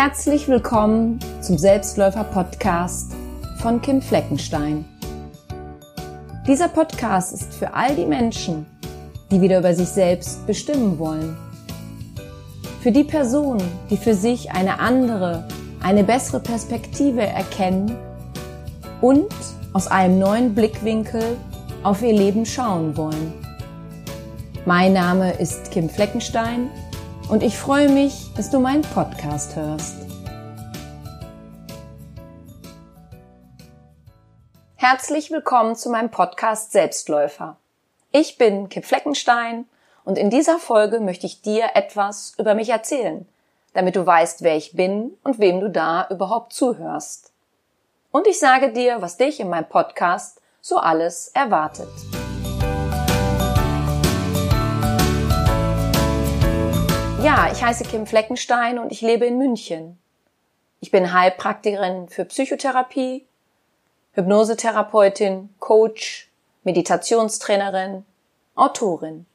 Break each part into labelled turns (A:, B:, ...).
A: Herzlich willkommen zum Selbstläufer-Podcast von Kim Fleckenstein. Dieser Podcast ist für all die Menschen, die wieder über sich selbst bestimmen wollen. Für die Personen, die für sich eine andere, eine bessere Perspektive erkennen und aus einem neuen Blickwinkel auf ihr Leben schauen wollen. Mein Name ist Kim Fleckenstein und ich freue mich, dass du meinen Podcast hörst. Herzlich willkommen zu meinem Podcast Selbstläufer. Ich bin Kim Fleckenstein und in dieser Folge möchte ich dir etwas über mich erzählen, damit du weißt, wer ich bin und wem du da überhaupt zuhörst. Und ich sage dir, was dich in meinem Podcast so alles erwartet. Ja, ich heiße Kim Fleckenstein und ich lebe in München. Ich bin Heilpraktikerin für Psychotherapie, Hypnosetherapeutin, Coach, Meditationstrainerin, Autorin.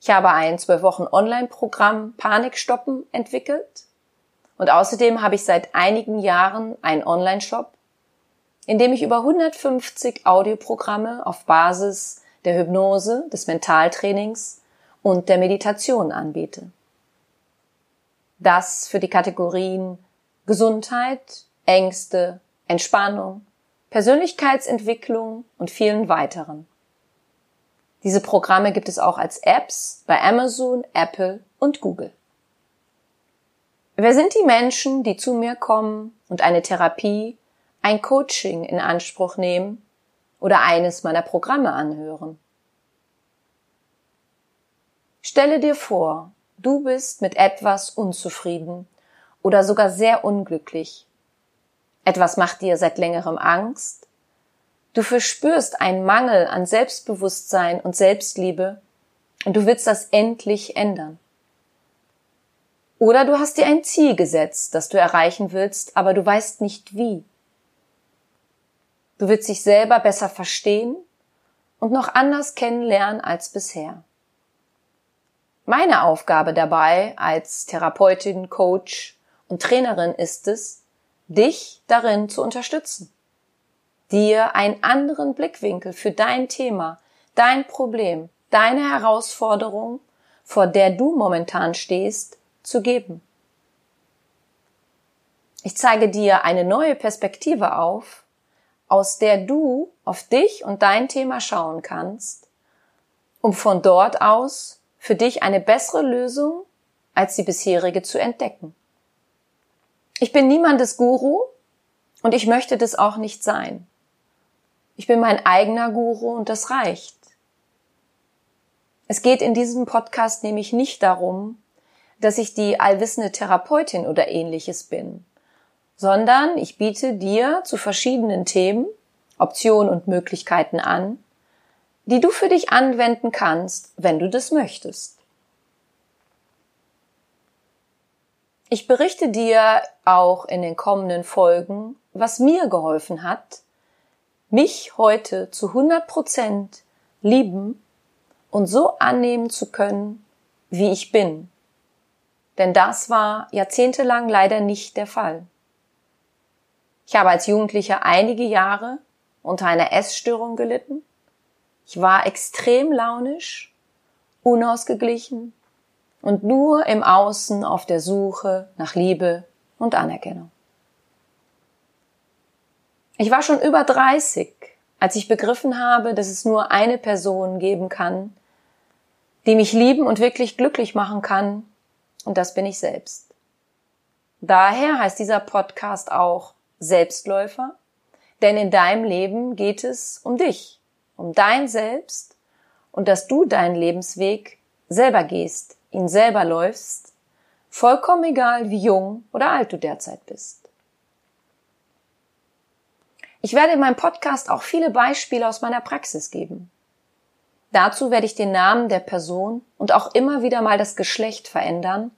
A: Ich habe ein zwölf Wochen Online-Programm Panikstoppen entwickelt und außerdem habe ich seit einigen Jahren einen Online-Shop, in dem ich über 150 Audioprogramme auf Basis der Hypnose, des Mentaltrainings und der Meditation anbiete. Das für die Kategorien Gesundheit, Ängste, Entspannung, Persönlichkeitsentwicklung und vielen weiteren. Diese Programme gibt es auch als Apps bei Amazon, Apple und Google. Wer sind die Menschen, die zu mir kommen und eine Therapie, ein Coaching in Anspruch nehmen oder eines meiner Programme anhören? Stelle dir vor, du bist mit etwas unzufrieden oder sogar sehr unglücklich. Etwas macht dir seit längerem Angst Du verspürst einen Mangel an Selbstbewusstsein und Selbstliebe und du willst das endlich ändern. Oder du hast dir ein Ziel gesetzt, das du erreichen willst, aber du weißt nicht wie. Du willst dich selber besser verstehen und noch anders kennenlernen als bisher. Meine Aufgabe dabei als Therapeutin, Coach und Trainerin ist es, dich darin zu unterstützen dir einen anderen Blickwinkel für dein Thema, dein Problem, deine Herausforderung, vor der du momentan stehst, zu geben. Ich zeige dir eine neue Perspektive auf, aus der du auf dich und dein Thema schauen kannst, um von dort aus für dich eine bessere Lösung als die bisherige zu entdecken. Ich bin niemandes Guru und ich möchte das auch nicht sein. Ich bin mein eigener Guru und das reicht. Es geht in diesem Podcast nämlich nicht darum, dass ich die allwissende Therapeutin oder ähnliches bin, sondern ich biete dir zu verschiedenen Themen Optionen und Möglichkeiten an, die du für dich anwenden kannst, wenn du das möchtest. Ich berichte dir auch in den kommenden Folgen, was mir geholfen hat, mich heute zu 100 Prozent lieben und so annehmen zu können, wie ich bin. Denn das war jahrzehntelang leider nicht der Fall. Ich habe als Jugendlicher einige Jahre unter einer Essstörung gelitten. Ich war extrem launisch, unausgeglichen und nur im Außen auf der Suche nach Liebe und Anerkennung. Ich war schon über 30, als ich begriffen habe, dass es nur eine Person geben kann, die mich lieben und wirklich glücklich machen kann, und das bin ich selbst. Daher heißt dieser Podcast auch Selbstläufer, denn in deinem Leben geht es um dich, um dein Selbst und dass du deinen Lebensweg selber gehst, ihn selber läufst, vollkommen egal, wie jung oder alt du derzeit bist. Ich werde in meinem Podcast auch viele Beispiele aus meiner Praxis geben. Dazu werde ich den Namen der Person und auch immer wieder mal das Geschlecht verändern,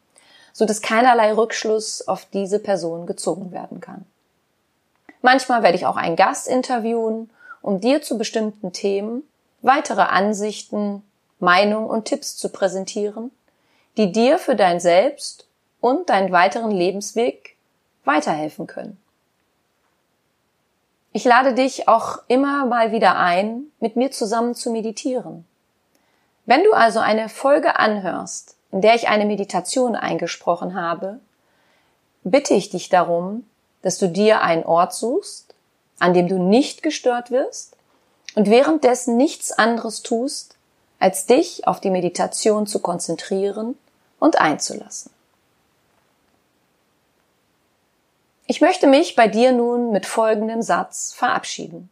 A: so dass keinerlei Rückschluss auf diese Person gezogen werden kann. Manchmal werde ich auch einen Gast interviewen, um dir zu bestimmten Themen weitere Ansichten, Meinungen und Tipps zu präsentieren, die dir für dein Selbst und deinen weiteren Lebensweg weiterhelfen können. Ich lade dich auch immer mal wieder ein, mit mir zusammen zu meditieren. Wenn du also eine Folge anhörst, in der ich eine Meditation eingesprochen habe, bitte ich dich darum, dass du dir einen Ort suchst, an dem du nicht gestört wirst und währenddessen nichts anderes tust, als dich auf die Meditation zu konzentrieren und einzulassen. Ich möchte mich bei dir nun mit folgendem Satz verabschieden.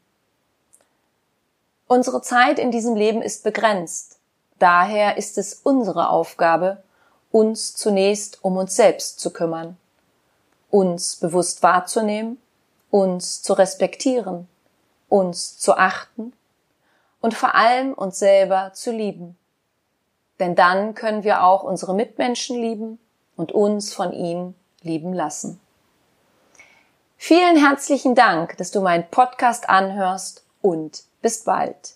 A: Unsere Zeit in diesem Leben ist begrenzt. Daher ist es unsere Aufgabe, uns zunächst um uns selbst zu kümmern, uns bewusst wahrzunehmen, uns zu respektieren, uns zu achten und vor allem uns selber zu lieben. Denn dann können wir auch unsere Mitmenschen lieben und uns von ihnen lieben lassen. Vielen herzlichen Dank, dass du meinen Podcast anhörst und bis bald.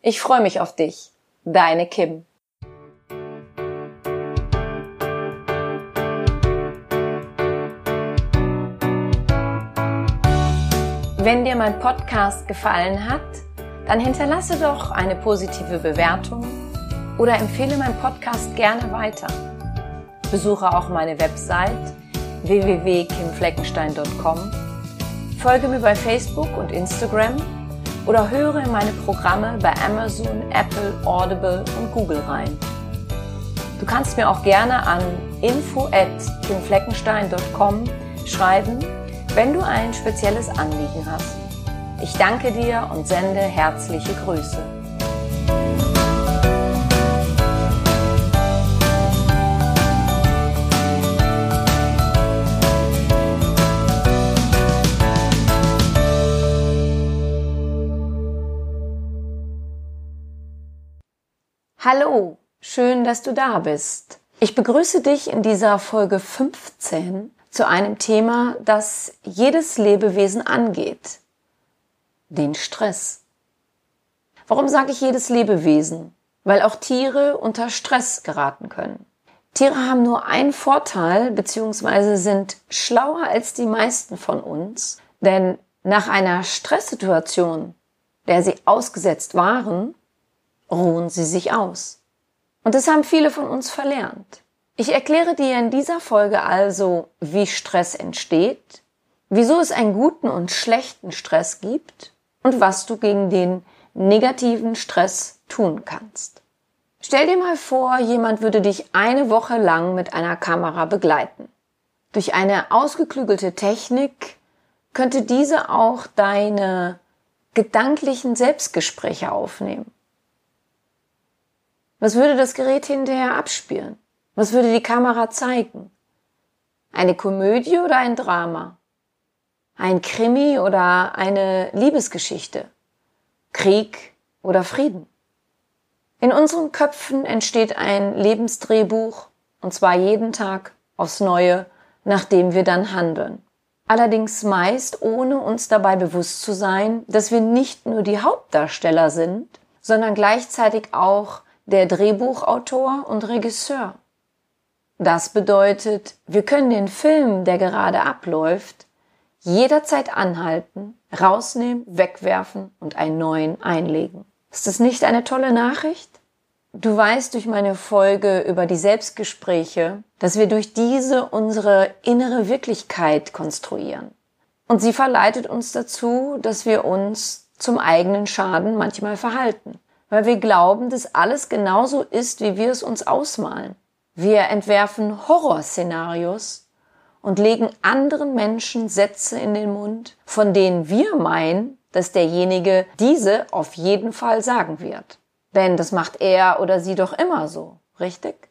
A: Ich freue mich auf dich. Deine Kim. Wenn dir mein Podcast gefallen hat, dann hinterlasse doch eine positive Bewertung oder empfehle meinen Podcast gerne weiter. Besuche auch meine Website www.kimfleckenstein.com, folge mir bei Facebook und Instagram oder höre in meine Programme bei Amazon, Apple, Audible und Google rein. Du kannst mir auch gerne an info at kimfleckenstein.com schreiben, wenn du ein spezielles Anliegen hast. Ich danke dir und sende herzliche Grüße. Hallo, schön, dass du da bist. Ich begrüße dich in dieser Folge 15 zu einem Thema, das jedes Lebewesen angeht. Den Stress. Warum sage ich jedes Lebewesen? Weil auch Tiere unter Stress geraten können. Tiere haben nur einen Vorteil bzw. sind schlauer als die meisten von uns, denn nach einer Stresssituation, der sie ausgesetzt waren, ruhen sie sich aus. Und das haben viele von uns verlernt. Ich erkläre dir in dieser Folge also, wie Stress entsteht, wieso es einen guten und schlechten Stress gibt und was du gegen den negativen Stress tun kannst. Stell dir mal vor, jemand würde dich eine Woche lang mit einer Kamera begleiten. Durch eine ausgeklügelte Technik könnte diese auch deine gedanklichen Selbstgespräche aufnehmen. Was würde das Gerät hinterher abspielen? Was würde die Kamera zeigen? Eine Komödie oder ein Drama? Ein Krimi oder eine Liebesgeschichte? Krieg oder Frieden? In unseren Köpfen entsteht ein Lebensdrehbuch, und zwar jeden Tag aufs Neue, nachdem wir dann handeln. Allerdings meist ohne uns dabei bewusst zu sein, dass wir nicht nur die Hauptdarsteller sind, sondern gleichzeitig auch der Drehbuchautor und Regisseur. Das bedeutet, wir können den Film, der gerade abläuft, jederzeit anhalten, rausnehmen, wegwerfen und einen neuen einlegen. Ist das nicht eine tolle Nachricht? Du weißt durch meine Folge über die Selbstgespräche, dass wir durch diese unsere innere Wirklichkeit konstruieren. Und sie verleitet uns dazu, dass wir uns zum eigenen Schaden manchmal verhalten weil wir glauben, dass alles genauso ist, wie wir es uns ausmalen. Wir entwerfen Horrorszenarios und legen anderen Menschen Sätze in den Mund, von denen wir meinen, dass derjenige diese auf jeden Fall sagen wird. Denn das macht er oder sie doch immer so, richtig?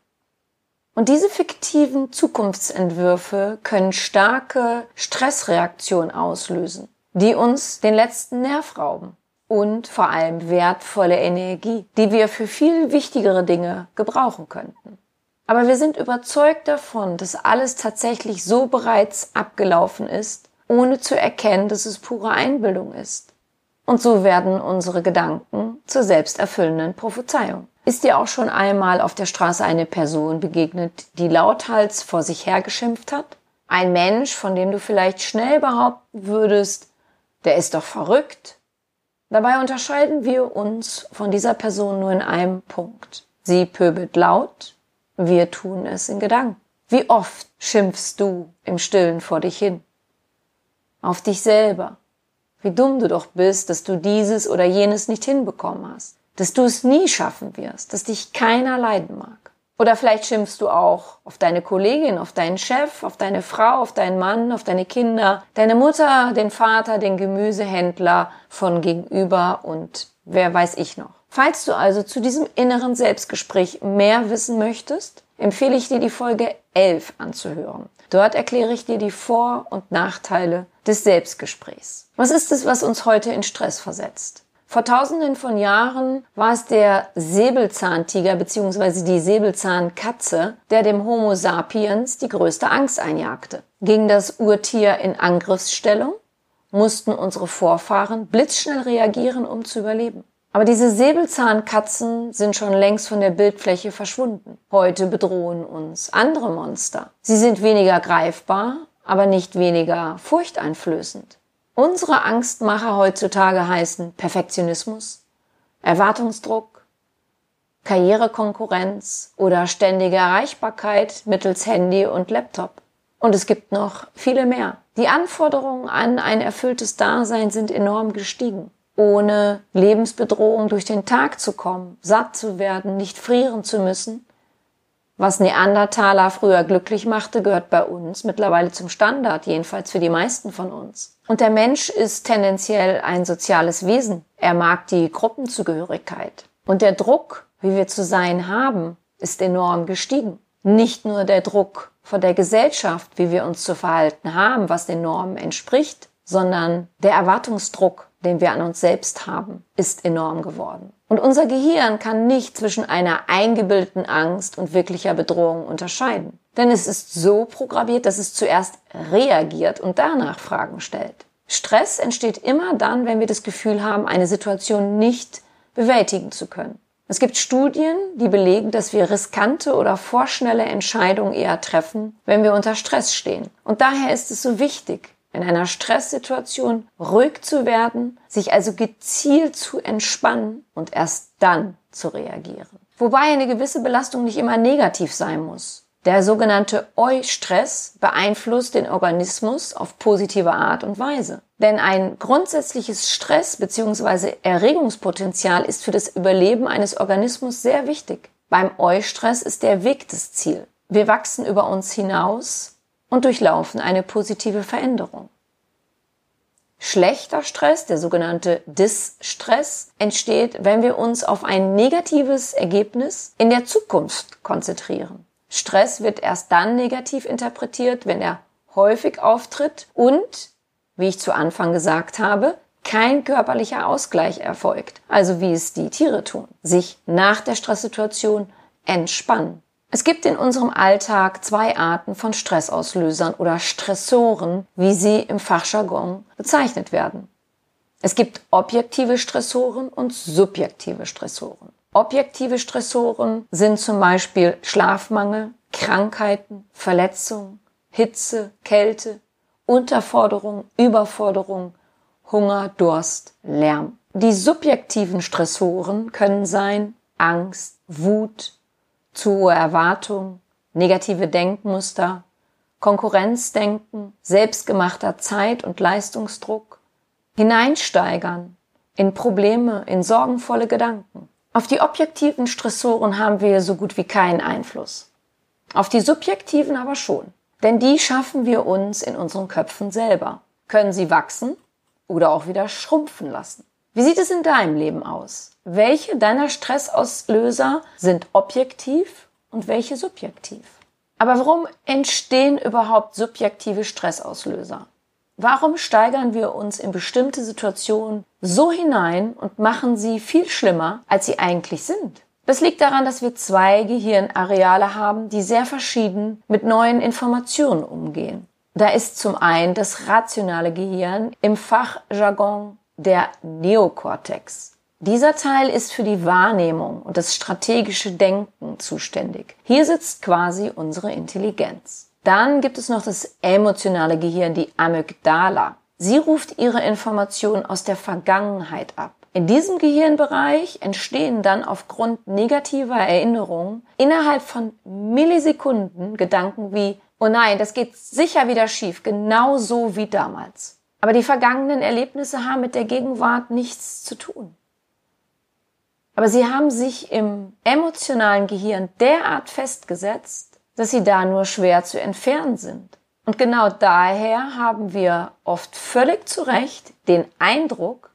A: Und diese fiktiven Zukunftsentwürfe können starke Stressreaktionen auslösen, die uns den letzten Nerv rauben und vor allem wertvolle Energie, die wir für viel wichtigere Dinge gebrauchen könnten. Aber wir sind überzeugt davon, dass alles tatsächlich so bereits abgelaufen ist, ohne zu erkennen, dass es pure Einbildung ist. Und so werden unsere Gedanken zur selbsterfüllenden Prophezeiung. Ist dir auch schon einmal auf der Straße eine Person begegnet, die lauthals vor sich hergeschimpft hat? Ein Mensch, von dem du vielleicht schnell behaupten würdest, der ist doch verrückt. Dabei unterscheiden wir uns von dieser Person nur in einem Punkt. Sie pöbelt laut, wir tun es in Gedanken. Wie oft schimpfst du im Stillen vor dich hin? Auf dich selber. Wie dumm du doch bist, dass du dieses oder jenes nicht hinbekommen hast dass du es nie schaffen wirst, dass dich keiner leiden mag. Oder vielleicht schimpfst du auch auf deine Kollegin, auf deinen Chef, auf deine Frau, auf deinen Mann, auf deine Kinder, deine Mutter, den Vater, den Gemüsehändler von gegenüber und wer weiß ich noch. Falls du also zu diesem inneren Selbstgespräch mehr wissen möchtest, empfehle ich dir die Folge 11 anzuhören. Dort erkläre ich dir die Vor- und Nachteile des Selbstgesprächs. Was ist es, was uns heute in Stress versetzt? Vor tausenden von Jahren war es der Säbelzahntiger bzw. die Säbelzahnkatze, der dem Homo sapiens die größte Angst einjagte. Gegen das Urtier in Angriffsstellung mussten unsere Vorfahren blitzschnell reagieren, um zu überleben. Aber diese Säbelzahnkatzen sind schon längst von der Bildfläche verschwunden. Heute bedrohen uns andere Monster. Sie sind weniger greifbar, aber nicht weniger furchteinflößend. Unsere Angstmacher heutzutage heißen Perfektionismus, Erwartungsdruck, Karrierekonkurrenz oder ständige Erreichbarkeit mittels Handy und Laptop. Und es gibt noch viele mehr. Die Anforderungen an ein erfülltes Dasein sind enorm gestiegen. Ohne Lebensbedrohung durch den Tag zu kommen, satt zu werden, nicht frieren zu müssen, was Neandertaler früher glücklich machte, gehört bei uns mittlerweile zum Standard, jedenfalls für die meisten von uns. Und der Mensch ist tendenziell ein soziales Wesen. Er mag die Gruppenzugehörigkeit. Und der Druck, wie wir zu sein haben, ist enorm gestiegen. Nicht nur der Druck von der Gesellschaft, wie wir uns zu verhalten haben, was den Normen entspricht, sondern der Erwartungsdruck, den wir an uns selbst haben, ist enorm geworden. Und unser Gehirn kann nicht zwischen einer eingebildeten Angst und wirklicher Bedrohung unterscheiden. Denn es ist so programmiert, dass es zuerst reagiert und danach Fragen stellt. Stress entsteht immer dann, wenn wir das Gefühl haben, eine Situation nicht bewältigen zu können. Es gibt Studien, die belegen, dass wir riskante oder vorschnelle Entscheidungen eher treffen, wenn wir unter Stress stehen. Und daher ist es so wichtig, in einer Stresssituation ruhig zu werden, sich also gezielt zu entspannen und erst dann zu reagieren. Wobei eine gewisse Belastung nicht immer negativ sein muss. Der sogenannte Eustress beeinflusst den Organismus auf positive Art und Weise. Denn ein grundsätzliches Stress bzw. Erregungspotenzial ist für das Überleben eines Organismus sehr wichtig. Beim Eustress ist der Weg das Ziel. Wir wachsen über uns hinaus und durchlaufen eine positive Veränderung. Schlechter Stress, der sogenannte Distress, entsteht, wenn wir uns auf ein negatives Ergebnis in der Zukunft konzentrieren. Stress wird erst dann negativ interpretiert, wenn er häufig auftritt und, wie ich zu Anfang gesagt habe, kein körperlicher Ausgleich erfolgt, also wie es die Tiere tun, sich nach der Stresssituation entspannen. Es gibt in unserem Alltag zwei Arten von Stressauslösern oder Stressoren, wie sie im Fachjargon bezeichnet werden. Es gibt objektive Stressoren und subjektive Stressoren. Objektive Stressoren sind zum Beispiel Schlafmangel, Krankheiten, Verletzungen, Hitze, Kälte, Unterforderung, Überforderung, Hunger, Durst, Lärm. Die subjektiven Stressoren können sein Angst, Wut, zu hohe Erwartungen, negative Denkmuster, Konkurrenzdenken, selbstgemachter Zeit- und Leistungsdruck, hineinsteigern in Probleme, in sorgenvolle Gedanken. Auf die objektiven Stressoren haben wir so gut wie keinen Einfluss. Auf die subjektiven aber schon. Denn die schaffen wir uns in unseren Köpfen selber. Können sie wachsen oder auch wieder schrumpfen lassen. Wie sieht es in deinem Leben aus? Welche deiner Stressauslöser sind objektiv und welche subjektiv? Aber warum entstehen überhaupt subjektive Stressauslöser? Warum steigern wir uns in bestimmte Situationen so hinein und machen sie viel schlimmer, als sie eigentlich sind? Das liegt daran, dass wir zwei Gehirnareale haben, die sehr verschieden mit neuen Informationen umgehen. Da ist zum einen das rationale Gehirn im Fachjargon der Neokortex. Dieser Teil ist für die Wahrnehmung und das strategische Denken zuständig. Hier sitzt quasi unsere Intelligenz. Dann gibt es noch das emotionale Gehirn, die Amygdala. Sie ruft ihre Informationen aus der Vergangenheit ab. In diesem Gehirnbereich entstehen dann aufgrund negativer Erinnerungen innerhalb von Millisekunden Gedanken wie, oh nein, das geht sicher wieder schief, genau so wie damals. Aber die vergangenen Erlebnisse haben mit der Gegenwart nichts zu tun. Aber sie haben sich im emotionalen Gehirn derart festgesetzt, dass sie da nur schwer zu entfernen sind. Und genau daher haben wir oft völlig zu Recht den Eindruck,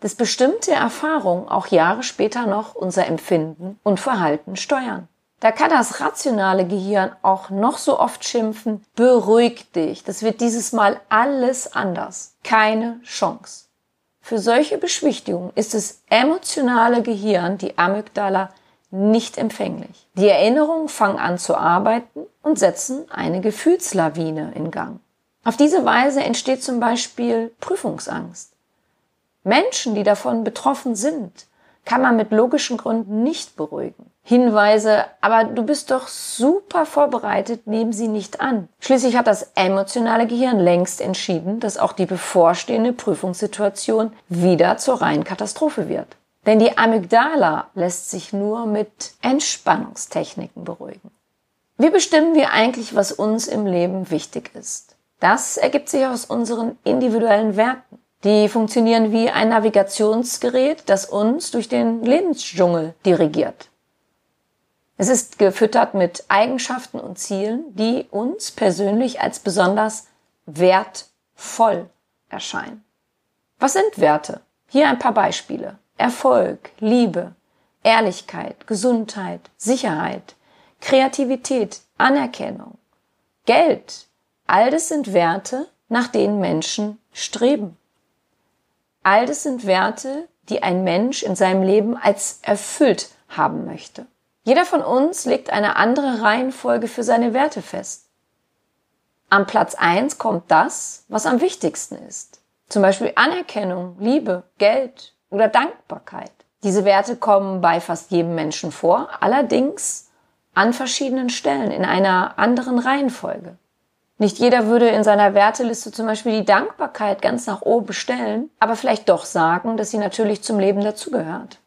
A: dass bestimmte Erfahrungen auch Jahre später noch unser Empfinden und Verhalten steuern. Da kann das rationale Gehirn auch noch so oft schimpfen, beruhig dich, das wird dieses Mal alles anders. Keine Chance. Für solche Beschwichtigungen ist das emotionale Gehirn, die Amygdala, nicht empfänglich. Die Erinnerungen fangen an zu arbeiten und setzen eine Gefühlslawine in Gang. Auf diese Weise entsteht zum Beispiel Prüfungsangst. Menschen, die davon betroffen sind, kann man mit logischen Gründen nicht beruhigen. Hinweise, aber du bist doch super vorbereitet, nehmen sie nicht an. Schließlich hat das emotionale Gehirn längst entschieden, dass auch die bevorstehende Prüfungssituation wieder zur reinen Katastrophe wird. Denn die Amygdala lässt sich nur mit Entspannungstechniken beruhigen. Wie bestimmen wir eigentlich, was uns im Leben wichtig ist? Das ergibt sich aus unseren individuellen Werten. Die funktionieren wie ein Navigationsgerät, das uns durch den Lebensdschungel dirigiert. Es ist gefüttert mit Eigenschaften und Zielen, die uns persönlich als besonders wertvoll erscheinen. Was sind Werte? Hier ein paar Beispiele. Erfolg, Liebe, Ehrlichkeit, Gesundheit, Sicherheit, Kreativität, Anerkennung, Geld. All das sind Werte, nach denen Menschen streben. All das sind Werte, die ein Mensch in seinem Leben als erfüllt haben möchte. Jeder von uns legt eine andere Reihenfolge für seine Werte fest. Am Platz eins kommt das, was am wichtigsten ist. Zum Beispiel Anerkennung, Liebe, Geld oder Dankbarkeit. Diese Werte kommen bei fast jedem Menschen vor, allerdings an verschiedenen Stellen in einer anderen Reihenfolge. Nicht jeder würde in seiner Werteliste zum Beispiel die Dankbarkeit ganz nach oben stellen, aber vielleicht doch sagen, dass sie natürlich zum Leben dazugehört.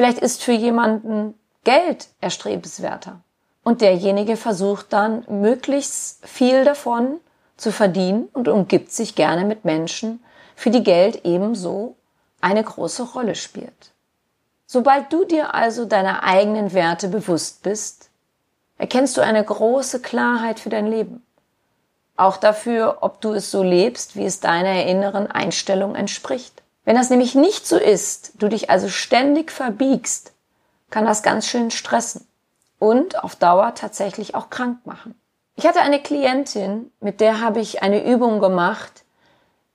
A: Vielleicht ist für jemanden Geld erstrebenswerter. Und derjenige versucht dann möglichst viel davon zu verdienen und umgibt sich gerne mit Menschen, für die Geld ebenso eine große Rolle spielt. Sobald du dir also deiner eigenen Werte bewusst bist, erkennst du eine große Klarheit für dein Leben. Auch dafür, ob du es so lebst, wie es deiner inneren Einstellung entspricht. Wenn das nämlich nicht so ist, du dich also ständig verbiegst, kann das ganz schön stressen und auf Dauer tatsächlich auch krank machen. Ich hatte eine Klientin, mit der habe ich eine Übung gemacht,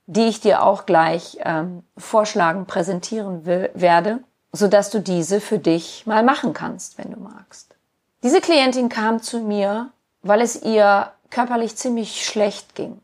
A: die ich dir auch gleich ähm, vorschlagen, präsentieren will, werde, so dass du diese für dich mal machen kannst, wenn du magst. Diese Klientin kam zu mir, weil es ihr körperlich ziemlich schlecht ging.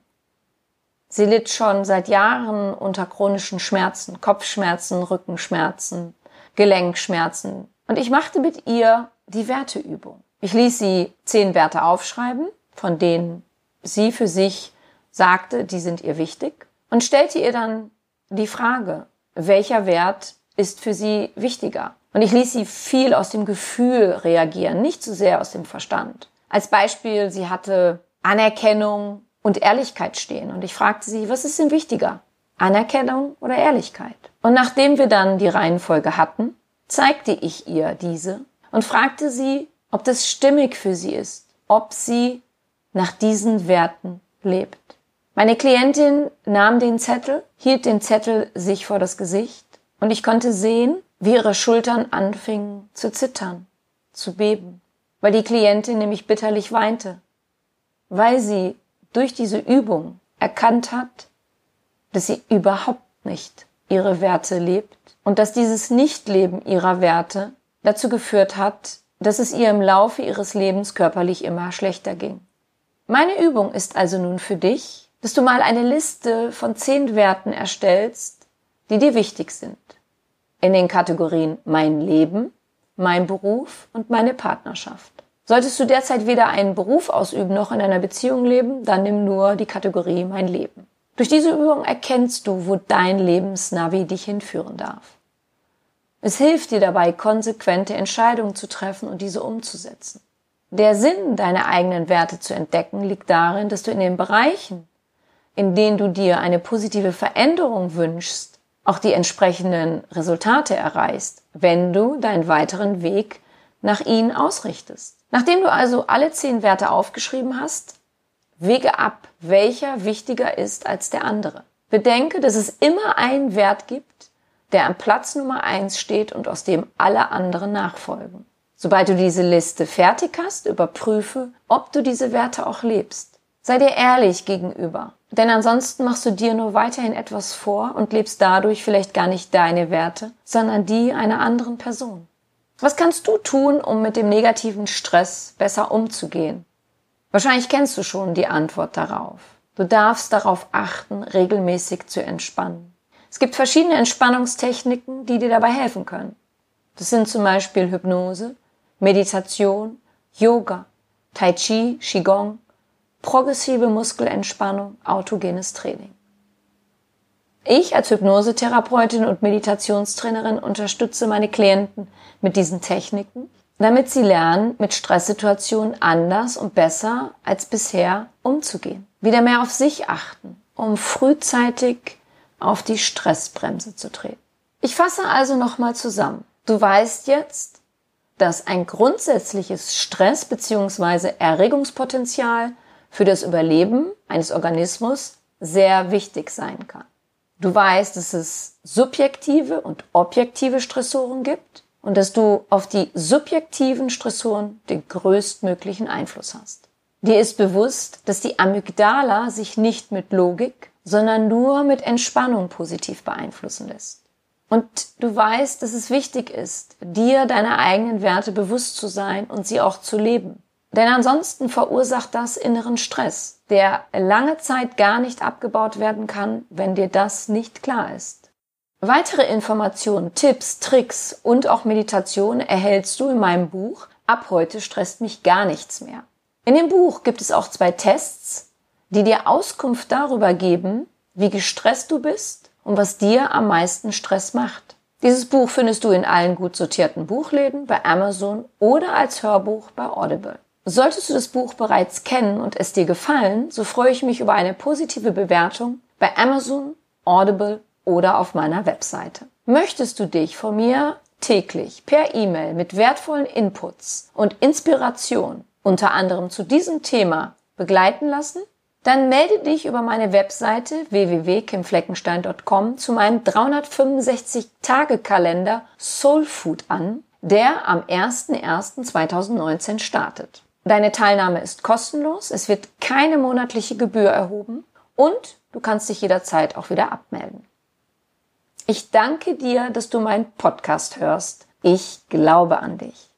A: Sie litt schon seit Jahren unter chronischen Schmerzen, Kopfschmerzen, Rückenschmerzen, Gelenkschmerzen. Und ich machte mit ihr die Werteübung. Ich ließ sie zehn Werte aufschreiben, von denen sie für sich sagte, die sind ihr wichtig, und stellte ihr dann die Frage, welcher Wert ist für sie wichtiger? Und ich ließ sie viel aus dem Gefühl reagieren, nicht so sehr aus dem Verstand. Als Beispiel, sie hatte Anerkennung und Ehrlichkeit stehen. Und ich fragte sie, was ist denn wichtiger? Anerkennung oder Ehrlichkeit? Und nachdem wir dann die Reihenfolge hatten, zeigte ich ihr diese und fragte sie, ob das stimmig für sie ist, ob sie nach diesen Werten lebt. Meine Klientin nahm den Zettel, hielt den Zettel sich vor das Gesicht und ich konnte sehen, wie ihre Schultern anfingen zu zittern, zu beben, weil die Klientin nämlich bitterlich weinte, weil sie durch diese Übung erkannt hat, dass sie überhaupt nicht ihre Werte lebt und dass dieses Nichtleben ihrer Werte dazu geführt hat, dass es ihr im Laufe ihres Lebens körperlich immer schlechter ging. Meine Übung ist also nun für dich, dass du mal eine Liste von zehn Werten erstellst, die dir wichtig sind. in den Kategorien mein Leben, mein Beruf und meine Partnerschaft. Solltest du derzeit weder einen Beruf ausüben noch in einer Beziehung leben, dann nimm nur die Kategorie mein Leben. Durch diese Übung erkennst du, wo dein Lebensnavi dich hinführen darf. Es hilft dir dabei, konsequente Entscheidungen zu treffen und diese umzusetzen. Der Sinn, deine eigenen Werte zu entdecken, liegt darin, dass du in den Bereichen, in denen du dir eine positive Veränderung wünschst, auch die entsprechenden Resultate erreichst, wenn du deinen weiteren Weg nach ihnen ausrichtest. Nachdem du also alle zehn Werte aufgeschrieben hast, wege ab, welcher wichtiger ist als der andere. Bedenke, dass es immer einen Wert gibt, der am Platz Nummer eins steht und aus dem alle anderen nachfolgen. Sobald du diese Liste fertig hast, überprüfe, ob du diese Werte auch lebst. Sei dir ehrlich gegenüber, denn ansonsten machst du dir nur weiterhin etwas vor und lebst dadurch vielleicht gar nicht deine Werte, sondern die einer anderen Person. Was kannst du tun, um mit dem negativen Stress besser umzugehen? Wahrscheinlich kennst du schon die Antwort darauf. Du darfst darauf achten, regelmäßig zu entspannen. Es gibt verschiedene Entspannungstechniken, die dir dabei helfen können. Das sind zum Beispiel Hypnose, Meditation, Yoga, Tai Chi, Qigong, progressive Muskelentspannung, autogenes Training. Ich als Hypnosetherapeutin und Meditationstrainerin unterstütze meine Klienten mit diesen Techniken, damit sie lernen, mit Stresssituationen anders und besser als bisher umzugehen. Wieder mehr auf sich achten, um frühzeitig auf die Stressbremse zu treten. Ich fasse also nochmal zusammen. Du weißt jetzt, dass ein grundsätzliches Stress- bzw. Erregungspotenzial für das Überleben eines Organismus sehr wichtig sein kann. Du weißt, dass es subjektive und objektive Stressoren gibt und dass du auf die subjektiven Stressoren den größtmöglichen Einfluss hast. Dir ist bewusst, dass die Amygdala sich nicht mit Logik, sondern nur mit Entspannung positiv beeinflussen lässt. Und du weißt, dass es wichtig ist, dir deiner eigenen Werte bewusst zu sein und sie auch zu leben. Denn ansonsten verursacht das inneren Stress, der lange Zeit gar nicht abgebaut werden kann, wenn dir das nicht klar ist. Weitere Informationen, Tipps, Tricks und auch Meditation erhältst du in meinem Buch Ab heute stresst mich gar nichts mehr. In dem Buch gibt es auch zwei Tests, die dir Auskunft darüber geben, wie gestresst du bist und was dir am meisten Stress macht. Dieses Buch findest du in allen gut sortierten Buchläden, bei Amazon oder als Hörbuch bei Audible. Solltest du das Buch bereits kennen und es dir gefallen, so freue ich mich über eine positive Bewertung bei Amazon, Audible oder auf meiner Webseite. Möchtest du dich von mir täglich per E-Mail mit wertvollen Inputs und Inspiration unter anderem zu diesem Thema begleiten lassen? Dann melde dich über meine Webseite www.kimfleckenstein.com zu meinem 365-Tage-Kalender Soul Food an, der am 01.01.2019 startet. Deine Teilnahme ist kostenlos, es wird keine monatliche Gebühr erhoben und du kannst dich jederzeit auch wieder abmelden. Ich danke dir, dass du meinen Podcast hörst. Ich glaube an dich.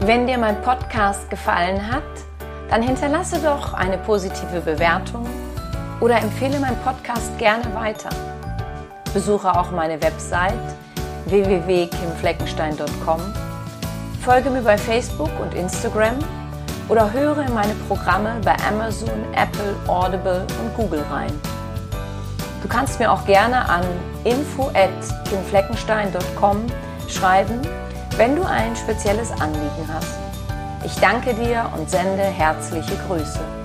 A: Wenn dir mein Podcast gefallen hat, dann hinterlasse doch eine positive Bewertung oder empfehle meinen Podcast gerne weiter. Besuche auch meine Website www.kimfleckenstein.com. Folge mir bei Facebook und Instagram oder höre in meine Programme bei Amazon, Apple, Audible und Google rein. Du kannst mir auch gerne an info@kimfleckenstein.com schreiben, wenn du ein spezielles Anliegen hast. Ich danke dir und sende herzliche Grüße.